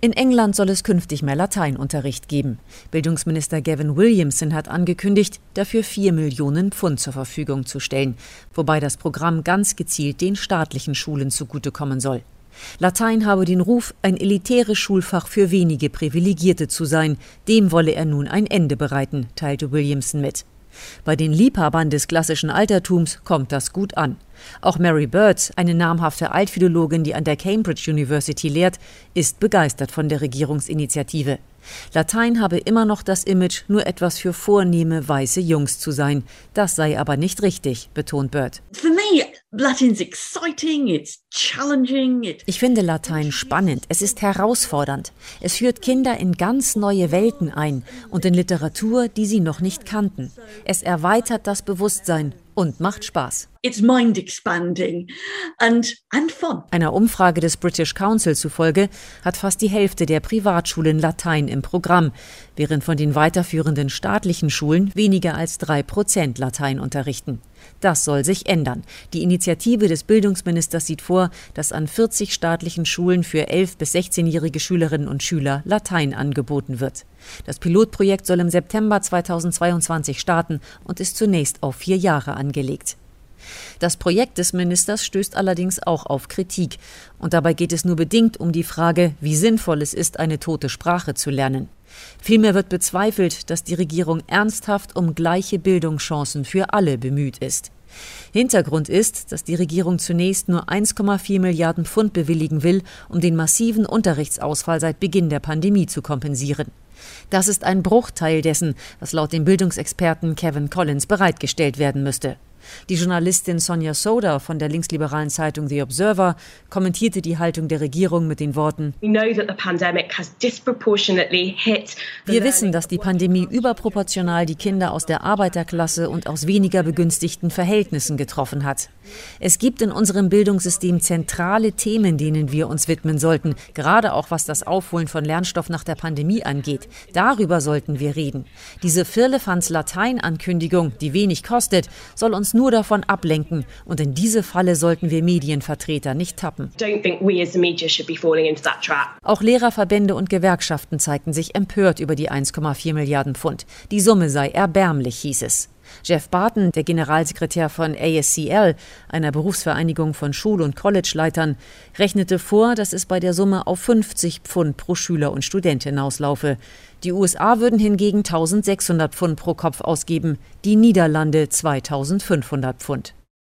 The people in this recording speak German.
In England soll es künftig mehr Lateinunterricht geben. Bildungsminister Gavin Williamson hat angekündigt, dafür 4 Millionen Pfund zur Verfügung zu stellen, wobei das Programm ganz gezielt den staatlichen Schulen zugutekommen soll. Latein habe den Ruf, ein elitäres Schulfach für wenige Privilegierte zu sein, dem wolle er nun ein Ende bereiten, teilte Williamson mit. Bei den Liebhabern des klassischen Altertums kommt das gut an. Auch Mary Bird, eine namhafte Altphilologin, die an der Cambridge University lehrt, ist begeistert von der Regierungsinitiative. Latein habe immer noch das Image, nur etwas für vornehme weiße Jungs zu sein. Das sei aber nicht richtig, betont Bird. Ich finde Latein spannend. Es ist herausfordernd. Es führt Kinder in ganz neue Welten ein und in Literatur, die sie noch nicht kannten. Es erweitert das Bewusstsein und macht Spaß. It's mind expanding and, and fun. Einer Umfrage des British Council zufolge hat fast die Hälfte der Privatschulen Latein im Programm, während von den weiterführenden staatlichen Schulen weniger als drei Prozent Latein unterrichten. Das soll sich ändern. Die Initiative des Bildungsministers sieht vor, dass an 40 staatlichen Schulen für 11- bis 16-jährige Schülerinnen und Schüler Latein angeboten wird. Das Pilotprojekt soll im September 2022 starten und ist zunächst auf vier Jahre angelegt. Das Projekt des Ministers stößt allerdings auch auf Kritik. Und dabei geht es nur bedingt um die Frage, wie sinnvoll es ist, eine tote Sprache zu lernen. Vielmehr wird bezweifelt, dass die Regierung ernsthaft um gleiche Bildungschancen für alle bemüht ist. Hintergrund ist, dass die Regierung zunächst nur 1,4 Milliarden Pfund bewilligen will, um den massiven Unterrichtsausfall seit Beginn der Pandemie zu kompensieren. Das ist ein Bruchteil dessen, was laut dem Bildungsexperten Kevin Collins bereitgestellt werden müsste. Die Journalistin Sonja Soda von der linksliberalen Zeitung The Observer kommentierte die Haltung der Regierung mit den Worten Wir wissen, dass die Pandemie überproportional die Kinder aus der Arbeiterklasse und aus weniger begünstigten Verhältnissen getroffen hat. Es gibt in unserem Bildungssystem zentrale Themen, denen wir uns widmen sollten, gerade auch was das Aufholen von Lernstoff nach der Pandemie angeht. Darüber sollten wir reden. Diese Firlefanz Latein-Ankündigung, die wenig kostet, soll uns nur davon ablenken. Und in diese Falle sollten wir Medienvertreter nicht tappen. Auch Lehrerverbände und Gewerkschaften zeigten sich empört über die 1,4 Milliarden Pfund. Die Summe sei erbärmlich, hieß es. Jeff Barton, der Generalsekretär von ASCL, einer Berufsvereinigung von Schul- und College-Leitern, rechnete vor, dass es bei der Summe auf 50 Pfund pro Schüler und Student hinauslaufe. Die USA würden hingegen 1600 Pfund pro Kopf ausgeben, die Niederlande 2500 Pfund.